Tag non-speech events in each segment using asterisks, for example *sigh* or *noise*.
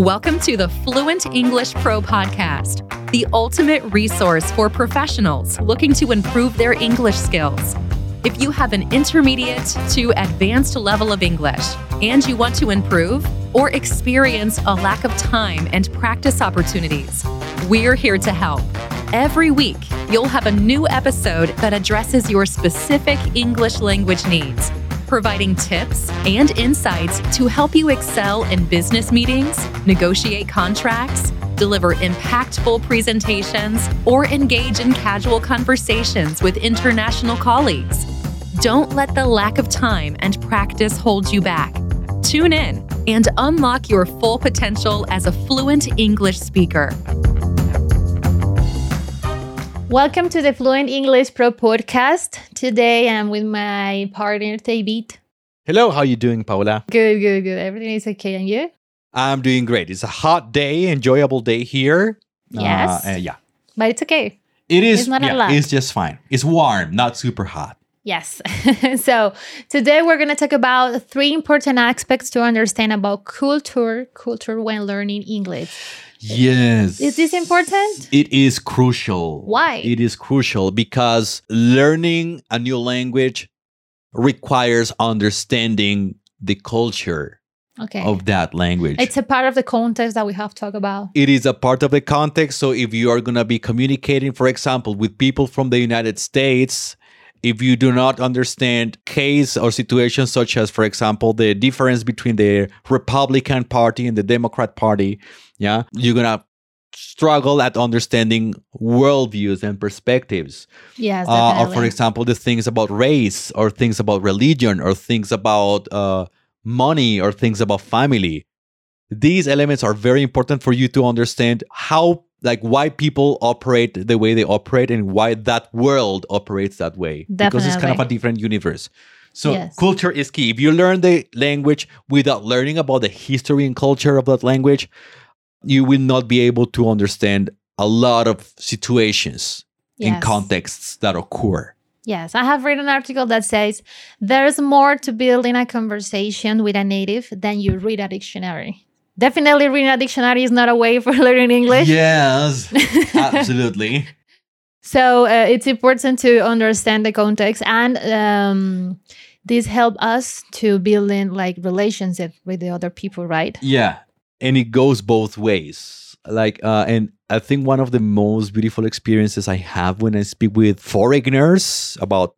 Welcome to the Fluent English Pro Podcast, the ultimate resource for professionals looking to improve their English skills. If you have an intermediate to advanced level of English and you want to improve or experience a lack of time and practice opportunities, we're here to help. Every week, you'll have a new episode that addresses your specific English language needs providing tips and insights to help you excel in business meetings, negotiate contracts, deliver impactful presentations, or engage in casual conversations with international colleagues. Don't let the lack of time and practice hold you back. Tune in and unlock your full potential as a fluent English speaker. Welcome to the Fluent English Pro podcast. Today I'm with my partner David. Hello, how you doing, Paula? Good, good, good. Everything is okay, and you? I'm doing great. It's a hot day, enjoyable day here. Yes. Uh, uh, yeah. But it's okay. It is. It's not a lot. It's just fine. It's warm, not super hot. Yes. *laughs* so today we're going to talk about three important aspects to understand about culture, culture when learning English. Yes. Is this important? It is crucial. Why? It is crucial because learning a new language requires understanding the culture Okay. of that language. It's a part of the context that we have to talk about. it is a part of the context. So if you are going to be communicating, for example, with people from the United States, if you do not understand case or situations such as, for example, the difference between the Republican Party and the Democrat Party, yeah, you're gonna struggle at understanding worldviews and perspectives. Yes, Uh, or for example, the things about race, or things about religion, or things about uh, money, or things about family. These elements are very important for you to understand how, like, why people operate the way they operate and why that world operates that way. Because it's kind of a different universe. So Yes. culture is key. If you learn the language without learning about the history and culture of that language, you will not be able to understand a lot of situations and contexts that occur. Yes, I have read an article that says there's more to building a conversation with a native than you read a dictionary. Definitely, reading a dictionary is not a way for *laughs* learning English. Yes, *laughs* absolutely. So uh, it's important to understand the context, and um, this help us to building like relationship with the other people, right? Yeah, and it goes both ways. Like, uh, and I think one of the most beautiful experiences I have when I speak with foreigners about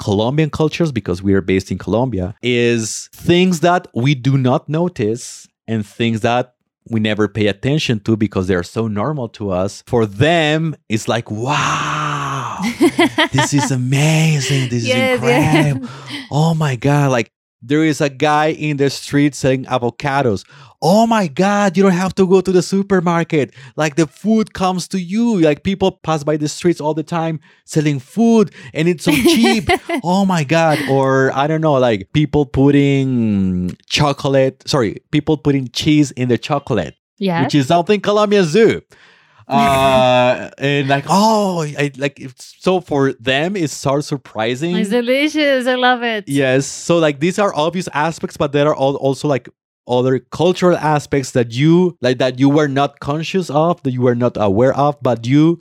Colombian cultures, because we are based in Colombia, is things that we do not notice and things that we never pay attention to because they're so normal to us. For them, it's like, wow, *laughs* this is amazing. This Yes, is yes. incredible. Oh my God. Like, there is a guy in the street selling avocados. Oh my God, you don't have to go to the supermarket. Like the food comes to you. Like people pass by the streets all the time selling food and it's so cheap. *laughs* oh my God. Or I don't know, like people putting chocolate, sorry, people putting cheese in the chocolate, Yes. which is something Colombians do. Uh, and like, oh, I like, it's, so for them, it's so surprising. It's delicious. I love it. Yes. So like these are obvious aspects, but there are al- also like other cultural aspects that you like that you were not conscious of, that you were not aware of, but you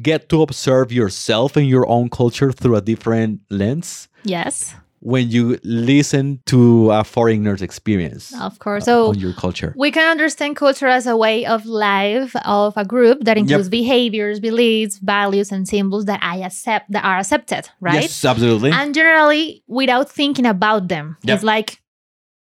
get to observe yourself and your own culture through a different lens Yes, when you listen to a foreigner's experience of course. So on your culture. We can understand culture as a way of life of a group that includes behaviors, beliefs, values, and symbols that I accept that are accepted, right? Yes, absolutely. And generally without thinking about them. Yep. It's like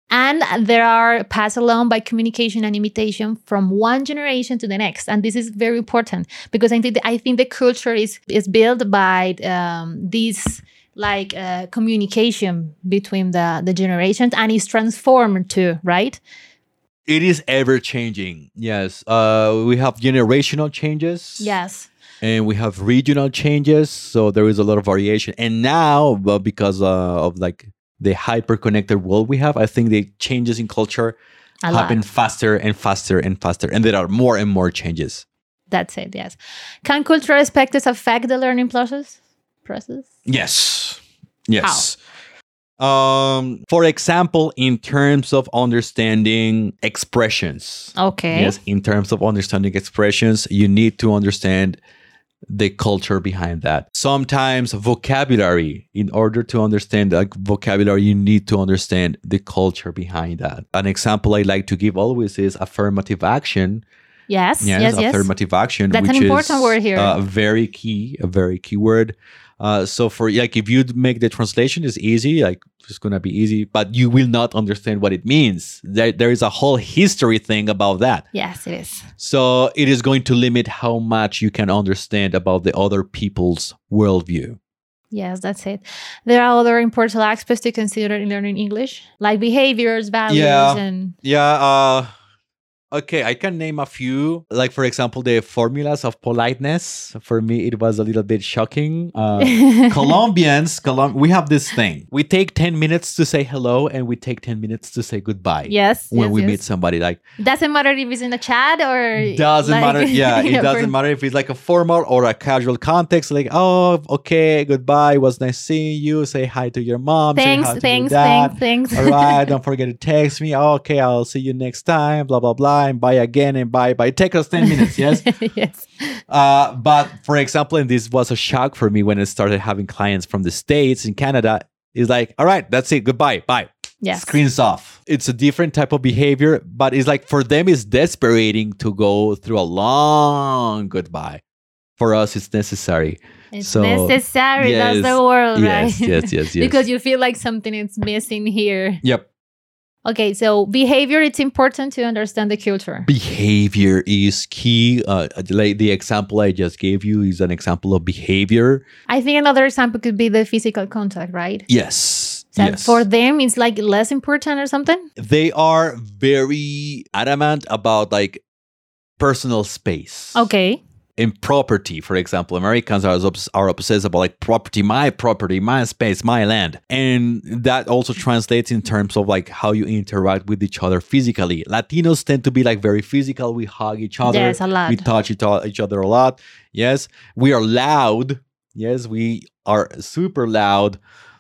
and there are passed along by communication and imitation from one generation to the next. And this is very important because I think I think the culture is is built by um, this like uh, communication between the the generations and is transformed too, right? it is ever changing. Yes. Uh, we have generational changes. Yes. and we have regional changes so there is a lot of variation and now well, because uh, of like the hyper connected world we have i think the changes in culture A lot. happen faster and faster and faster and there are more and more changes That's it. Yes. Can cultural aspects affect the learning process? Process. Yes yes Um, for example, in terms of understanding expressions. Okay. Yes, in terms of understanding expressions, you need to understand the culture behind that. Sometimes vocabulary, in order to understand like vocabulary, you need to understand the culture behind that. An example I like to give always is affirmative action. Yes. Yes. Yes. affirmative action. That's which an important is, word here. Uh, very key, a very key word. Uh, so for like if you make the translation it's easy, like it's gonna be easy, but you will not understand what it means. There, there is a whole history thing about that. Yes, it is. So it is going to limit how much you can understand about the other people's worldview. Yes, that's it. There are other important aspects to consider in learning English, like behaviors, values, Yeah. and Yeah. Uh, okay, I can name a few. Like for example, the formulas of politeness. For me, it was a little bit shocking. Uh, *laughs* Colombians, Colom- we have this thing. We take 10 minutes to say hello and we take 10 minutes to say goodbye. yes, When yes, we yes. meet somebody, like doesn't matter if it's in a chat or doesn't like- matter. Yeah, *laughs* it doesn't matter if it's like a formal or a casual context. Like, oh, okay, goodbye. It was nice seeing you. Say hi to your mom. say Thanks, to your thanks, dad. thanks, thanks. All right, *laughs* don't forget to text me. Okay, I'll see you next time. Blah blah blah, and bye again, and buy, bye bye. Take us ten minutes, yes. *laughs* yes. Uh, but for example, and this was a shock for me when I started having clients from the states in Canada. Is like, all right, that's it. Goodbye, bye. Yes. Screens off. It's a different type of behavior, but it's like for them, it's desperating to go through a long goodbye. For us, it's necessary. It's So, necessary. That's yes, the word, Yes, right? yes, yes, *laughs* yes. because you feel like something is missing here. yep, Okay, so behavior, it's important to understand the culture. behavior is key. Uh, like the example I just gave you is an example of behavior. I think another example could be the physical contact, right? Yes. So yes. for them, it's like less important or something. they are very adamant about like personal space. Okay. In property, for example, Americans are, are obsessed about like property, my property, my space, my land. And that also translates in terms of like how you interact with each other physically. Latinos tend to be like very physical. We hug each other. Yes, a lot. We touch each other a lot. Yes. We are loud. Yes. We are super loud.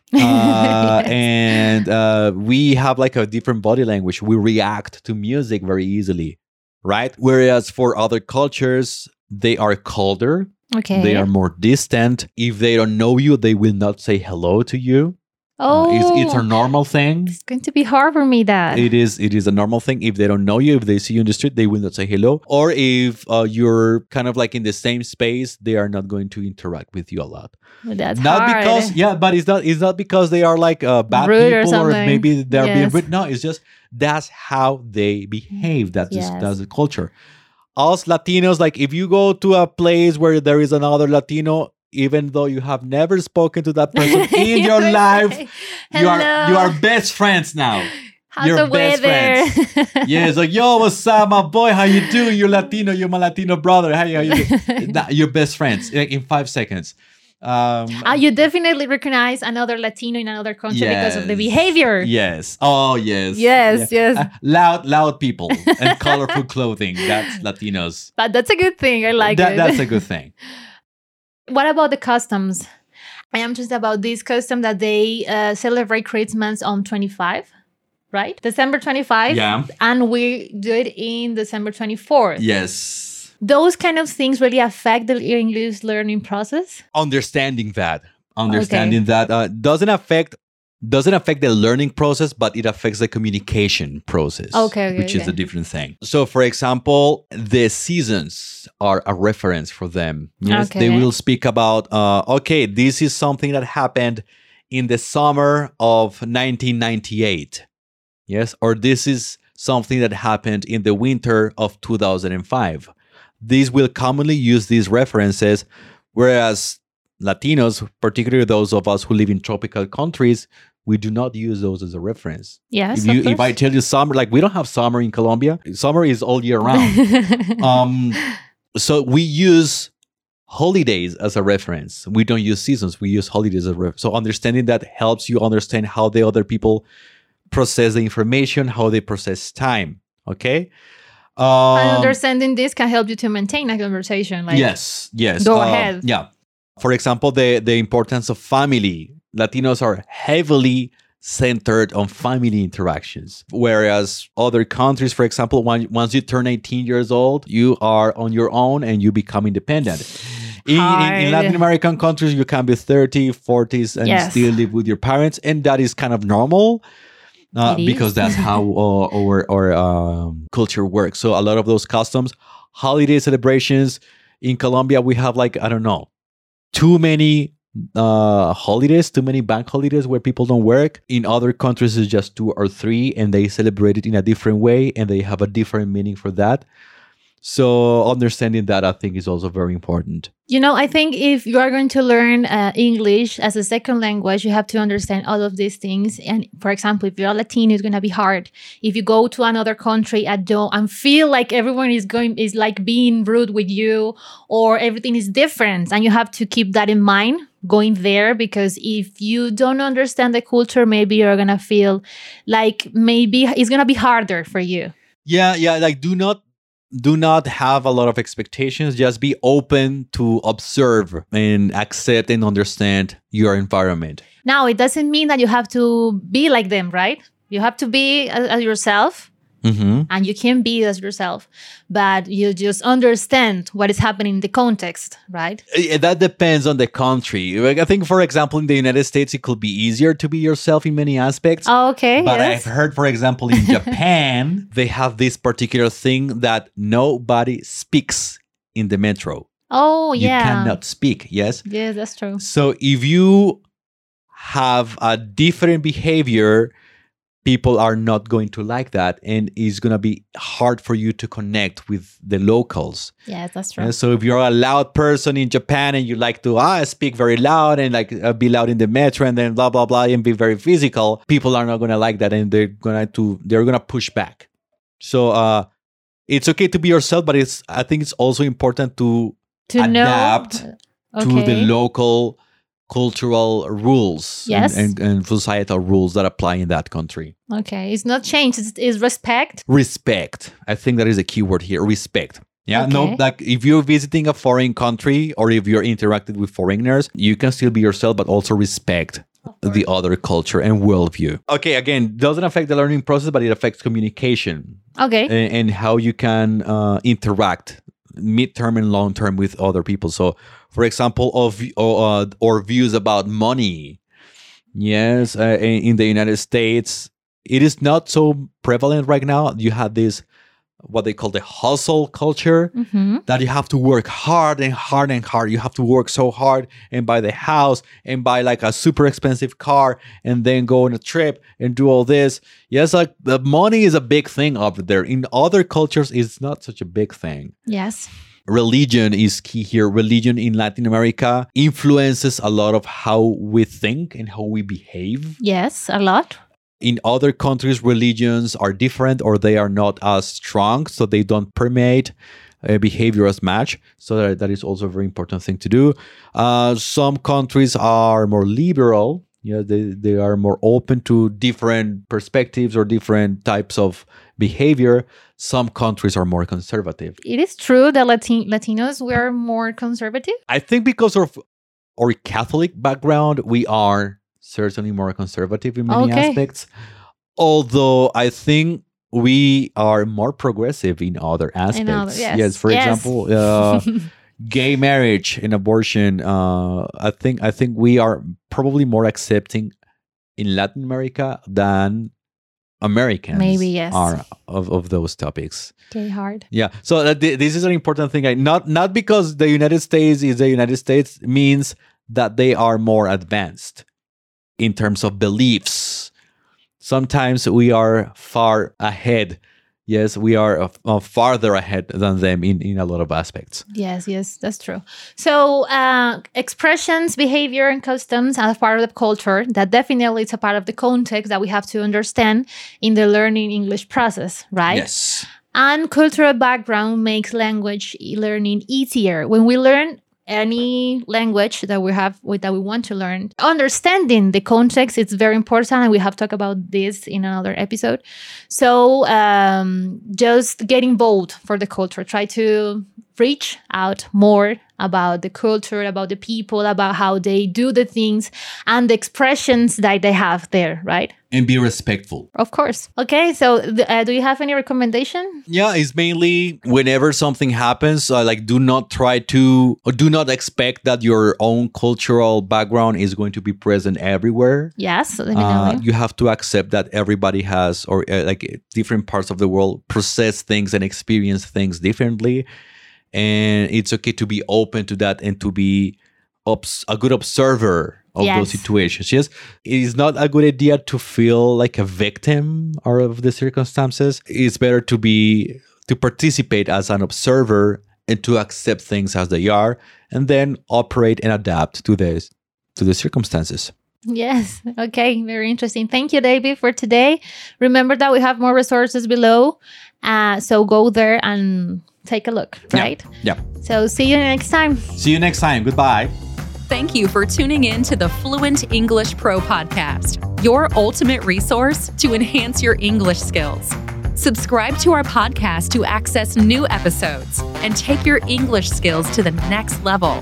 *laughs* uh, and uh, we have like a different body language. We react to music very easily, right? Whereas for other cultures, they are colder, Okay. they are more distant. If they don't know you, they will not say hello to you. Uh, oh, it's, it's a normal thing. It's going to be hard for me that. It is it is a normal thing. If they don't know you, if they see you in the street, they will not say hello. Or if uh, you're kind of like in the same space, they are not going to interact with you a lot. That's not hard. because yeah, but it's not it's not because they are like uh, bad Rude people or, something. maybe they're being Yes. rude. No, it's just that's how they behave. That's just, that's the culture. Us Latinos, like if you go to a place where there is another Latino, even though you have never spoken to that person *laughs* in your life, say, you are you are best friends now. How's your the best weather? *laughs* yeah, it's like, yo, what's up, my boy? How you doing? You're Latino. You're my Latino brother. How you, how you doing? *laughs* Nah, You're best friends in five seconds. Um, Ah, you definitely recognize another Latino in another country because of the behavior. Yes. Oh, yes. Yes, yes. Uh, loud, loud people and colorful *laughs* clothing. That's Latinos. But that's a good thing. I like That- it. That's a good *laughs* thing. what about the customs? I am just about this custom that they uh, celebrate Christmas on 25, right? December 25. Yeah. And we do it in December 24th. Yes. Those kind of things really affect the English learning process. Understanding that. Understanding that uh, doesn't affect doesn't affect the learning process, but it affects the communication process. Okay, okay, which is a different thing. So, for example, the seasons are a reference for them. Yes, they will speak about. Uh, okay, this is something that happened in the summer of 1998. Yes, or this is something that happened in the winter of 2005. These will commonly use these references, whereas Latinos, particularly those of us who live in tropical countries, we do not use those as a reference. Yes. if you if I tell you summer, like we don't have summer in Colombia. Summer is all year round. *laughs* um, so we use holidays as a reference. We don't use seasons. We use holidays as a reference. So understanding that helps you understand how the other people process the information, how they process time. Okay. And Um, understanding this can help you to maintain a conversation. Like, yes, yes. Go Uh, ahead. Yeah. For example, the the importance of family. Latinos are heavily centered on family interactions. Whereas other countries, for example, when, once you turn 18 years old, you are on your own and you become independent. In, in, in Latin American countries, you can be 30, 40s, and Yes. still live with your parents, and that is kind of normal. Uh, because that's how *laughs* uh, our, our um, culture works. So a lot of those customs, holiday celebrations in Colombia, we have like I don't know, too many uh holidays too many bank holidays where people don't work. In other countries it's just two or three and they celebrate it in a different way and they have a different meaning for that so understanding that i think is also very important You know, I think if you are going to learn uh, English as a second language, you have to understand all of these things. And for example, if you're Latino, it's going to be hard. If you go to another country and don't and feel like everyone is going is like being rude with you or everything is different, and you have to keep that in mind going there because if you don't understand the culture, maybe you're gonna feel like maybe it's gonna be harder for you. yeah yeah like do not do not have a lot of expectations just be open to observe and accept and understand your environment Now, it doesn't mean that you have to be like them, right? You have to be uh, as yourself, mm-hmm. and you can be as yourself, but you just understand what is happening in the context, right? Eh, that depends on the country like i think for example in the united states it could be easier to be yourself in many aspects Oh, okay. But yes. I've heard, for example, in *laughs* Japan, they have this particular thing that nobody speaks in the metro. oh, yeah. You cannot speak, yes? Yeah, that's true. So if you have a different behavior, people are not going to like that. And it's going to be hard for you to connect with the locals. Yes, that's true. And so if you're a loud person in Japan and you like to ah, speak very loud and like uh, be loud in the metro and then blah blah blah and be very physical, people are not gonna like that and they're gonna to they're gonna push back. So uh, it's okay to be yourself, but it's I think it's also important to to adapt know. to the local cultural rules and- Yes. and, and societal rules that apply in that country. Okay, it's not change. It's, it's respect. respect i think that is a key word here respect yeah no like if you're visiting a foreign country or if you're interacting with foreigners you can still be yourself but also respect the other culture and worldview okay again doesn't affect the learning process but it affects communication Okay. and, and how you can uh, interact mid-term and long-term with other people. So for example of uh, or views about money. Yes uh, in the united states it is not so prevalent right now. You have this what they call the hustle culture hmm that you have to work hard and hard and hard. You have to work so hard and buy the house and buy like a super expensive car and then go on a trip and do all this. Yes, like the money is a big thing up there. In other cultures, it's not such a big thing. Yes. Religion is key here. Religion in Latin America influences a lot of how we think and how we behave Yes, a lot. In other countries religions are different or they are not as strong so they don't permeate uh, behavior as much. So that, that is also a very important thing to do. Uh, some countries are more liberal. Yeah they, they are more open to different perspectives or different types of behavior. Some countries are more conservative. It is true that Latin- Latinos were more conservative. i think because of our catholic background we are certainly more conservative in many Okay. aspects although i think we are more progressive in other aspects other- yes. for Yes. example uh, *laughs* gay marriage and abortion uh, i think i think we are probably more accepting in latin america than americans Maybe, yes. are of, of those topics okay, hard. yeah. So that thi- this is an important thing. Like, not not because the United States is the United States means that they are more advanced in terms of beliefs. Sometimes we are far ahead. Yes, we are uh, uh, farther ahead than them in, in a lot of aspects. Yes, yes, that's true. So, uh, expressions, behavior, and customs are part of the culture. That definitely is a part of the context that we have to understand in the learning English process, right? Yes. And cultural background makes language learning easier. When we learn any language that we have that we want to learn, understanding the context is very important, and we have talked about this in another episode. So um, just get involved for the culture. Try to reach out more about the culture, about the people, about how they do the things, and the expressions that they have there. Right? And be respectful. Of course. Okay, so uh, do you have any recommendation? Yeah, it's mainly whenever something happens, uh, like do not try to or do not expect that your own cultural background is going to be present everywhere. Yes, let me Uh, know. you have to accept that everybody has or uh, like different parts of the world process things and experience things differently and it's okay to be open to that and to be obs- a good observer of those situations yes it is not a good idea to feel like a victim or of the circumstances it's better to be to participate as an observer and to accept things as they are and then operate and adapt to this to the circumstances Yes. Okay. Very interesting. Thank you, David, for today. Remember that we have more resources below. Uh, so go there and take a look, Yeah. right? yeah So see you next time. see you next time goodbye Thank you for tuning in to the Fluent English Pro podcast, your ultimate resource to enhance your English skills. Subscribe to our podcast to access new episodes and take your English skills to the next level.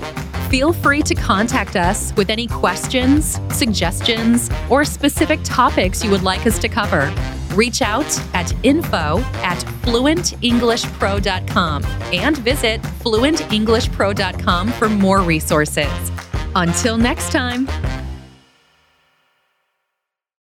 Feel free to contact us with any questions, suggestions, or specific topics you would like us to cover. Reach out at info at fluentenglishpro.com and visit fluentenglishpro.com for more resources. Until next time.